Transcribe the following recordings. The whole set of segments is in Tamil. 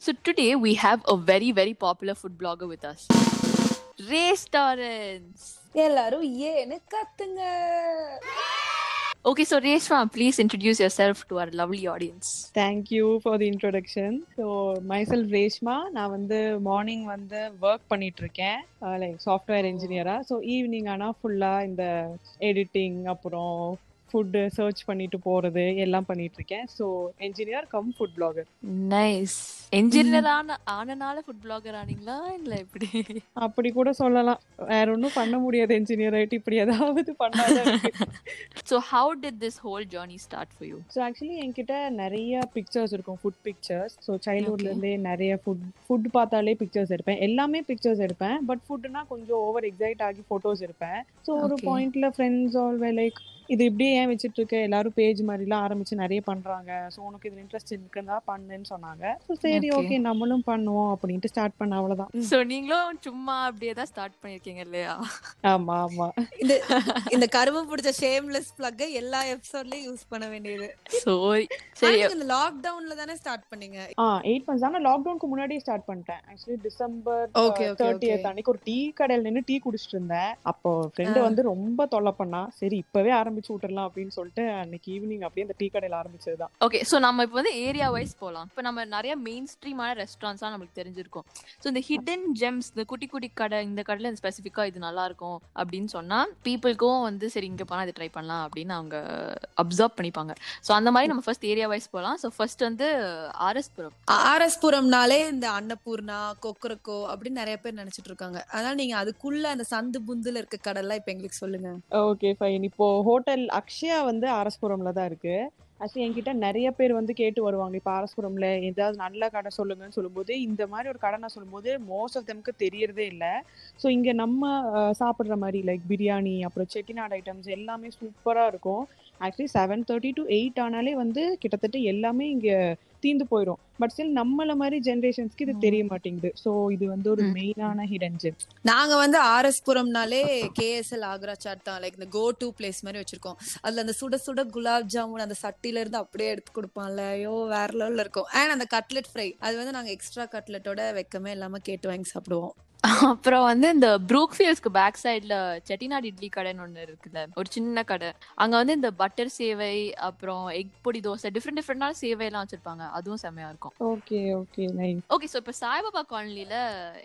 So today we have a very very popular food blogger with us. Restaurants. எல்லாரும் ஏன்னு கத்துங்க Okay, so Reshma, please introduce yourself to our lovely audience. Thank you for the introduction so myself Reshma நான் வந்து மார்னிங் வந்து ஒர்க் பண்ணிட்டு இருக்கேன் லைக் சாஃப்ட்வேர் இன்ஜினியரா ஸோ ஈவினிங் ஆனால் ஃபுல்லாக இந்த எடிட்டிங் அப்புறம் ஃபுட்டு சர்ச் பண்ணிட்டு போறது எல்லாம் பண்ணிட்டு இருக்கேன் so engineer cum food blogger Nice. Engineer ஆன ஆனனால food blogger ஆனீங்களா? இல்ல எப்படி? அப்படி கூட சொல்லலாம். வேற ஒன்றும் பண்ண முடியாது என்ஜினியர் ஆயிட்டு. இப்படி ஏதாவது பண்ணாதான் So how did this whole journey start for you? So actually என்கிட்ட நிறைய பிக்சர்ஸ் இருக்கும் ஃபுட் பிக்சர்ஸ் ஸோ சைல்ட்ஹுட்லேருந்தே நிறைய ஃபுட் ஃபுட் பார்த்தாலே பிக்சர்ஸ் எடுப்பேன். எல்லாமே பிக்சர்ஸ் எடுப்பேன். பட் ஃபுட்னா கொஞ்சம் ஓவர் எக்ஸைட் ஆகி ஃபோட்டோஸ் எடுப்பேன். ஸோ ஒரு. பாயிண்ட்ல ஃப்ரெண்ட்ஸ் ஆல் லைக் இது இப்படியே ஏன் வச்சுட்டு இருக்க எல்லாரும் பேஜ் மாதிரிலாம் ஆரம்பிச்சு நிறைய பண்றாங்க. ஸோ உனக்கு இதுல இன்ட்ரெஸ்ட் இருக்குன்னா பண்ணுன்னு சொன்னாங்க. ஸோ சரி Okay. ஓகே. நம்மளும் பண்ணுவோம் அப்படின்ட்டு ஸ்டார்ட் பண்ண அவ்வளவுதான். So நீங்களும் சும்மா அப்படியே தான் ஸ்டார்ட் பண்ணிருக்கீங்க இல்லையா? ஆமா ஆமா. இந்த இந்த கருமம் பிடிச்ச ஷேம்லெஸ் பிளக் எல்லா எபிசோட்லயும் யூஸ் பண்ண வேண்டியது. சோரி. சரி இந்த லாக்டவுன்ல தானே ஸ்டார்ட் பண்ணீங்க? ஆ எயிட் மந்த்ஸ் ஆனா லாக்டவுனுக்கு முன்னாடியே ஸ்டார்ட் பண்ணிட்டேன். Actually December Okay, okay, thirty okay. அன்னைக்கு ஒரு டீ கடையில நின்று டீ குடிச்சிட்டு இருந்தேன். அப்போ ஃப்ரெண்டு. வந்து ரொம்ப தொல்லை பண்ணா சரி இப்பவே ஆரம்பிச்சு விட்டுறலாம் அப்படின்னு சொல்லிட்டு அன்னைக்கு ஈவினிங் அப்படியே அந்த டீ கடையில ஆரம்பிச்சதுதான். ஓகே ஸோ நம்ம இப்போ வந்து ஏரியா வைஸ் போகலாம் இப்போ நம்ம நிறைய மெயின் ஸ்ட்ரீமான ரெஸ்டாரண்ட்ஸ்லாம் நம்மளுக்கு தெரிஞ்சிருக்கும். ஸோ இந்த ஹிடன் ஜெம்ஸ் இந்த குட்டி குட்டி கடை இந்த கடையில் இந்த ஸ்பெசிஃபிக்காக இது நல்லா இருக்கும் அப்படின்னு சொன்னால் பீப்புளுக்கும் வந்து சரி இங்கே போனால் இது ட்ரை பண்ணலாம் அப்படின்னு அவங்க அப்சர்வ் பண்ணிப்பாங்க. ஸோ அந்த மாதிரி நம்ம ஃபர்ஸ்ட் ஏரியா வைஸ் போகலாம் ஸோ ஃபர்ஸ்ட் வந்து ஆர்எஸ்புரம். ஆர்எஸ் புரம்னாலே இந்த அன்னபூர்ணா கொக்கரக்கோ அப்படின்னு நிறைய பேர் நினைச்சிட்டு இருக்காங்க. அதனால நீங்க அதுக்குள்ள அந்த சந்து புந்துல இருக்க கடல்லாம் இப்ப எங்களுக்கு சொல்லுங்க. ஓகே ஃபைன் இப்போ ஹோட்டல் அக்ஷயா வந்து ஆர்எஸ்புரம்ல தான் இருக்கு. ஆக்சுவலி என்கிட்ட நிறைய பேர் வந்து கேட்டு வருவாங்க. இப்போ ஆரஸ்புரம்ல ஏதாவது நல்ல கடை சொல்லுங்கன்னு சொல்லும்போது இந்த மாதிரி ஒரு கடை நான் சொல்லும்போது மோஸ்ட் ஆஃப் தெம்க்கு தெரியறதே இல்லை. ஸோ இங்க நம்ம அஹ், சாப்பிடுற மாதிரி லைக் பிரியாணி அப்புறம் செட்டிநாடு ஐட்டம்ஸ் எல்லாமே சூப்பரா இருக்கும். Actually seven thirty to eight ஆனாலே வந்து கிட்டத்தட்ட எல்லாமே இங்க தீந்து போயிடும் பட் ஸ்டில் நம்மள மாதிரி ஜென்ரேஷன்ஸ்க்கு இது தெரிய மாட்டேங்குது. ஸோ இது வந்து ஒரு. மெயினான ஹிடன் ஜெம் நாங்க வந்து ஆர்எஸ் புரம்னாலே கேஎஸ்எல் ஆக்ரா சாட் தான். லைக் இந்த கோ டு பிளேஸ் மாதிரி வச்சிருக்கோம். அதுல அந்த சுட சுட குலாப் ஜாமுன் அந்த சட்டில இருந்து அப்படியே எடுத்து கொடுப்பான்ல. ஐயோ வேற லெவல்ல இருக்கும். அண்ட் அந்த கட்லெட் ஃப்ரை அது வந்து நாங்க எக்ஸ்ட்ரா கட்லெட்டோட வெக்கமே இல்லாம கேட்டு வாங்கி சாப்பிடுவோம். அப்புறம் வந்து இந்த ப்ரூக்ஃபீல்ஸ்க்கு பேக் சைடில் செட்டிநாடு இட்லி கடைன்னு ஒன்று இருக்குல்ல ஒரு சின்ன கடை. அங்கே வந்து இந்த பட்டர் சேவை அப்புறம் எக் பொடி தோசை டிஃப்ரெண்ட் டிஃப்ரெண்டான சேவையெல்லாம் வச்சிருப்பாங்க. அதுவும் செம்மையா இருக்கும். Okay okay nice okay so இப்போ சாய்பாபா காலனில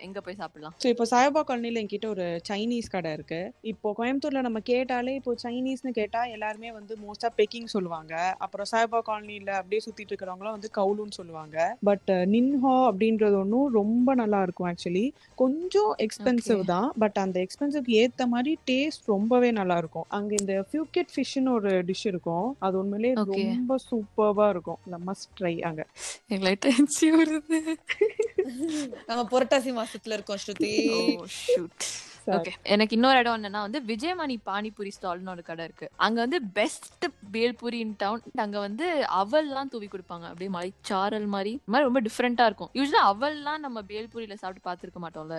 எங்க போய் சாப்பிடலாம்? ஸோ இப்போ சாயபா காலனியில் என்கிட்ட ஒரு சைனீஸ் கடை இருக்கு. இப்போ கோயம்புத்தூர்ல நம்ம கேட்டாலே இப்போ சைனீஸ்னு கேட்டா எல்லாருமே வந்து மோஸ்டா பெக்கிங் சொல்லுவாங்க. அப்புறம் சாயபா காலனியில் அப்படியே சுத்திட்டு இருக்கிறவங்களும் வந்து கவுலுன்னு சொல்லுவாங்க. பட் நின்ஹா அப்படின்றது ஒன்றும் ரொம்ப நல்லா இருக்கும் ஆக்சுவலி கொஞ்சம் எக்ஸ்பென்சிவ் Okay. தான் பட் அந்த எக்ஸ்பென்சிவ்க்கு ஏத்த மாதிரி டேஸ்ட் ரொம்பவே நல்லா இருக்கும் அங்க இந்த ஃபியூக்கெட் ஃபிஷ்னு ஒரு டிஷ் இருக்கும். அது உண்மையிலேயே Okay. ரொம்ப சூப்பர்வா இருக்கும். மஸ்ட் ட்ரை அங்க. எங்களுக்கு டென்சி வருது நம்ம புரட்டாசி மாசத்துல இருக்கோம் ஸ்ருதி. ஓ ஷூட் ஓகே. எனக்கு இன்னொரு இடம் என்னன்னா வந்து விஜயமணி பானிபூரி ஸ்டால்னு ஒரு கடை இருக்கு. அங்க வந்து பெஸ்ட் பேல்பூரி இன் டவுன் அங்க வந்து அவல்லாம் தூவி கொடுப்பாங்க. அப்படியே மலைச்சாரல் மாதிரி. இந்த மாதிரி ரொம்ப டிஃப்ரெண்டா இருக்கும். யூஸ்வலா அவல்லாம் நம்ம பேல்பூரியில சாப்பிட்டு பார்த்திருக்க மாட்டோம்ல.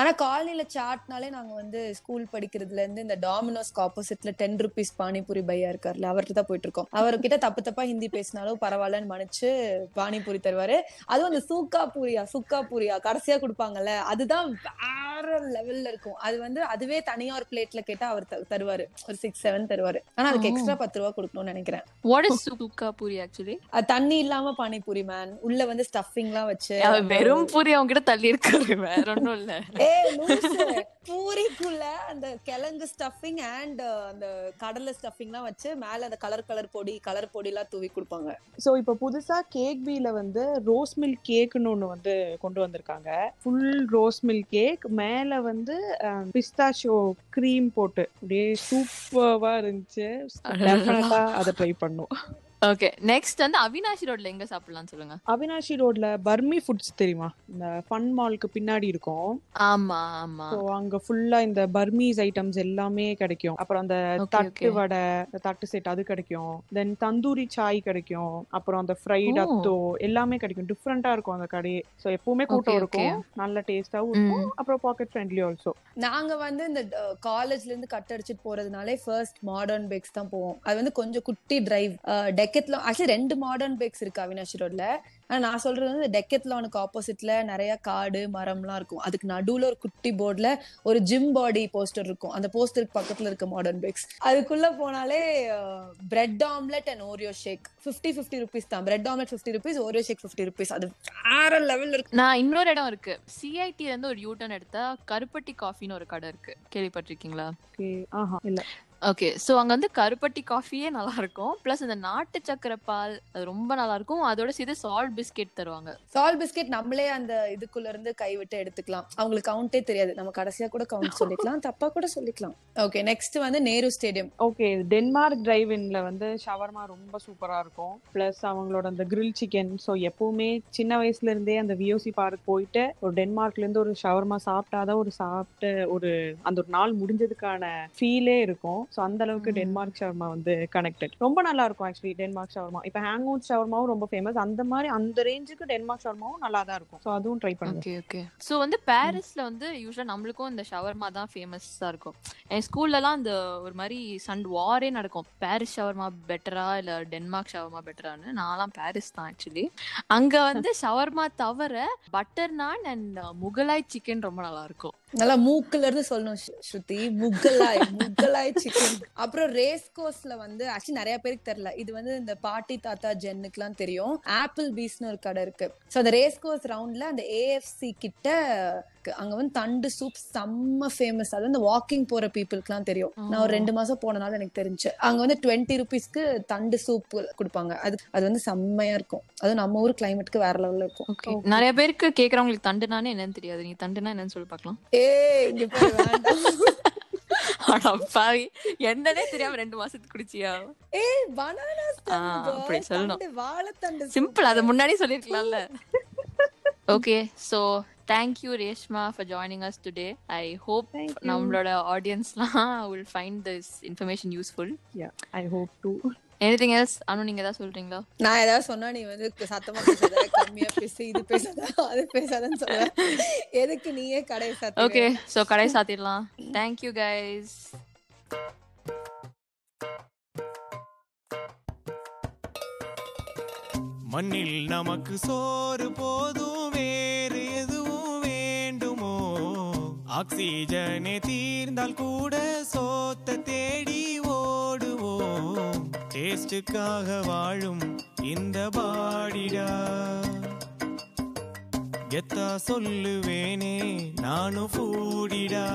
ஆனா காலனில சாட்னாலே நாங்க வந்து ஸ்கூல் படிக்கிறதுல இருந்து இந்த டாமினோஸ்க்கு ஆப்போசிட்ல டென் ருபீஸ் பானிபூரி பையா இருக்காருல்ல அவர்கிட்ட தான் போயிட்டு இருக்கோம் அவர்கிட்ட தப்பு தப்பா ஹிந்தி பேசினாலும் பரவாயில்லன்னு மன்னிச்சு பானிபூரி தருவாரு. அதுவும் அந்த சூக்கா பூரியா சுக்கா பூரியா கடைசியா கொடுப்பாங்கல்ல அதுதான் வேற லெவல்ல இருக்கும். அது வந்து அதுவே தனியா ஒரு பிளேட்ல கேட்டா அவர் தருவாரு. ஒரு சிக்ஸ் செவன் தருவாரு. ஆனா அதுக்கு. எக்ஸ்ட்ரா பத்து ரூபா கொடுக்கணும்னு நினைக்கிறேன். What is sukka puri actually அது தண்ணி இல்லாம பானிபூரி மேன் உள்ள வந்து ஸ்டஃபிங் எல்லாம் வச்சு வெறும் பூரி அவங்க கிட்ட தள்ளி இருக்காரு வேற ஒண்ணும் இல்ல. லூசு. பூரிக்குள்ள அந்த கிழங்கு ஸ்டஃபிங் அண்ட் அந்த கடலை ஸ்டஃபிங்லாம் வச்சு மேல அந்த கலர் கலர் பொடி கலர் பொடி எல்லாம் தூவி கொடுப்பாங்க. ஸோ இப்போ புதுசா கேக் பீல வந்து ரோஸ் மில்க் கேக்னு ஒன்று வந்து கொண்டு வந்திருக்காங்க. ஃபுல் ரோஸ் மில்க் கேக் மேல வந்து பிஸ்தாஷோ க்ரீம் போட்டு அப்படியே சூப்பர்வா இருந்துச்சு. டெஃபினட்டா அதை ட்ரை பண்ணும். ஓகே நெக்ஸ்ட் வந்து அவினாஷி ரோட்ல எங்க சாப்பிடலாம் சொல்லுங்க. அவினாஷி ரோட்ல பர்மி ஃபுட்ஸ் தெரியுமா? இந்த ஃபன் மால்க்கு பின்னாடி இருக்கும். ஆமா ஆமா. ஸோ அங்க ஃபுல்லா இந்த பர்மீஸ் ஐட்டம்ஸ் எல்லாமே கிடைக்கும். அப்புறம் அந்த தட்டு. வடை தட்டு செட் அது கிடைக்கும். தென் தந்தூரி சாய் கிடைக்கும். அப்புறம் அந்த ஃப்ரைட். அத்தோ எல்லாமே கிடைக்கும். டிஃப்ரெண்டா இருக்கும் அந்த கடையே. ஸோ எப்பவுமே கூட்டம் இருக்கும். நல்ல டேஸ்டாவும் இருக்கும். அப்புறம் பாக்கெட் ஃப்ரெண்ட்லி ஆல்சோ நாங்க வந்து இந்த காலேஜ்ல இருந்து கட் அடிச்சிட்டு போறதுனாலே ஃபர்ஸ்ட் மாடர்ன் பேக்ஸ் தான் போவோம். அது வந்து கொஞ்சம் குட்டி டிரைவ் டெக் டெக்கெத்லான் ஆக்சுவலி ரெண்டு மாடர்ன் பேக்ஸ் இருக்கு அவினாஷ் ரோட்ல. ஆனா நான் சொல்றது வந்து டெக்கெத்லானுக்கு ஆப்போசிட்ல நிறைய காடு மரம்லாம் இருக்கும். அதுக்கு நடுவுல ஒரு குட்டி போர்டுல ஒரு ஜிம் பாடி போஸ்டர் இருக்கும். அந்த போஸ்டருக்கு பக்கத்துல இருக்க மாடர்ன் பேக்ஸ் அதுக்குள்ள போனாலே bread omelette and Oreo shake fifty fifty rupees தான். Bread omelette fifty rupees Oreo shake fifty rupees அது வேற லெவல்ல இருக்கு. நான் இன்னொரு இடம் இருக்கு. சிஐடி இருந்து ஒரு யூட்டன் எடுத்தா கருப்பட்டி காஃபின்னு ஒரு கடை இருக்கு. கேள்விப்பட்டிருக்கீங்களா? ஓகே ஸோ அங்க வந்து கருப்பட்டி காஃபியே நல்லா இருக்கும் ப்ளஸ் இந்த நாட்டு சக்கரை பால் அது ரொம்ப நல்லா இருக்கும் அதோட சேர்த்து சால்ட் பிஸ்கெட் தருவாங்க. சால் பிஸ்கெட் நம்மளே அந்த இதுக்குள்ள இருந்து கைவிட்டு எடுத்துக்கலாம். அவங்களுக்கு கவுண்டே தெரியாது. நம்ம கடைசியா கூட கவுண்ட் சொல்லிக்கலாம். தப்பா கூட சொல்லிக்கலாம். ஓகே நெக்ஸ்ட் வந்து Nehru stadium okay Denmark drive இன்ல வந்து ஷவர்மா ரொம்ப சூப்பரா இருக்கும். பிளஸ் அவங்களோட அந்த கிரில் சிக்கன் ஸோ எப்பவுமே சின்ன வயசுல இருந்தே அந்த விஓசி பார்க் போயிட்டு ஒரு டென்மார்க்ல இருந்து ஒரு ஷவர்மா சாப்பிட்டாதான் ஒரு சாப்பிட்டு ஒரு அந்த ஒரு நாள் முடிஞ்சதுக்கான ஃபீலே இருக்கும். ஸோ அந்த அளவுக்கு. டென்மார்க் ஷவர்மா வந்து கனெக்டட் ரொம்ப நல்லா இருக்கும் ஆக்சுவலி டென்மார்க் ஷவர்மா இப்போ ஹேங் அவுட் ஷவர்மாவும் ரொம்ப ஃபேமஸ் அந்த மாதிரி அந்த ரேஞ்சுக்கு டென்மார்க் ஷவர்மாவும் நல்லா தான் இருக்கும். ஸோ அதுவும் ட்ரை பண்ணுங்க. ஓகே ஓகே ஸோ வந்து பாரிஸ்ல வந்து யூஸ்வலா நம்மளுக்கும் இந்த ஷவர்மா தான் ஃபேமஸா இருக்கும். என் ஸ்கூல்லலாம் அந்த ஒரு மாதிரி சண்ட் வாரே நடக்கும். பாரிஸ் ஷவர்மா பெட்டரா இல்ல டென்மார்க் ஷவர்மா பெட்டரான்னு நான்லாம் பாரிஸ் தான் ஆக்சுவலி அங்க வந்து ஷவர்மா தவிர பட்டர் நான் அண்ட் முகலாய் சிக்கன் ரொம்ப நல்லா இருக்கும். நல்லா மூக்குல இருந்து சொல்லணும் ஸ்ருதி. முகலாய் முகலாய் சிக்கன் அப்புறம் ரேஸ் கோர்ஸ்ல வந்து ஆக்சுவலி நிறைய பேருக்கு தெரியல. இது வந்து இந்த பாட்டி தாத்தா ஜென்னுக்குலாம் தெரியும். ஆப்பிள் பீஸ்னு ஒரு கடை இருக்கு. சோ அந்த ரேஸ் கோர்ஸ் ரவுண்ட்ல அந்த ஏஎஃப்சி கிட்ட இருக்கு. அங்க வந்து தண்டு சூப் செம்ம ஃபேமஸ் அது வந்து வாக்கிங் போற பீப்புளுக்குலாம் தெரியும். நான் ஒரு. ரெண்டு மாசம் போனனால எனக்கு தெரிஞ்சு. அங்க வந்து டுவெண்ட்டி ருபீஸ்க்கு தண்டு சூப் கொடுப்பாங்க. அது அது வந்து செம்மையா இருக்கும். அதுவும் நம்ம ஊர் கிளைமேட்க்கு வேற லெவல்ல இருக்கும். நிறைய பேருக்கு கேக்குறவங்களுக்கு தண்டுனானே என்னன்னு தெரியாது. நீங்க தண்டுனா என்னன்னு சொல்லி வேண்டாம். அட பாவி. என்னன்னே தெரியாம ரெண்டு மாசத்துக்கு குடிச்சியா? ஆ, அப்படி சொல்லணும். வாழைத்தண்டு சிம்பிள் அதை முன்னாடி சொல்லிருக்கலாம்ல. Okay so thank you Reshma for joining us today I hope. நம்மளோட ஆடியன்ஸ்லாம் will find this information useful I hope to anything else Anu நீங்க ஏதாவது சொல்றீங்களா? நான் ஏதாவது சொன்னா நீ வந்து சத்தமா பேசாத கம்மியா பேசு இது பேசாத அது பேசாதன்னு சொல்ல. எதுக்கு நீயே கடை சாத்த ஓகே சோ கடை சாத்திடலாம். தேங்க்யூ கைஸ் மண்ணில் நமக்கு சோறு போதும். ஆக்சிஜனே தீர்ந்தால் கூட சோத்த தேடி ஓடுவோம். டேஸ்டுக்காக வாழும் இந்த பாடிடா. கெத்தா சொல்லுவேனே நானும் ஃபூடிடா.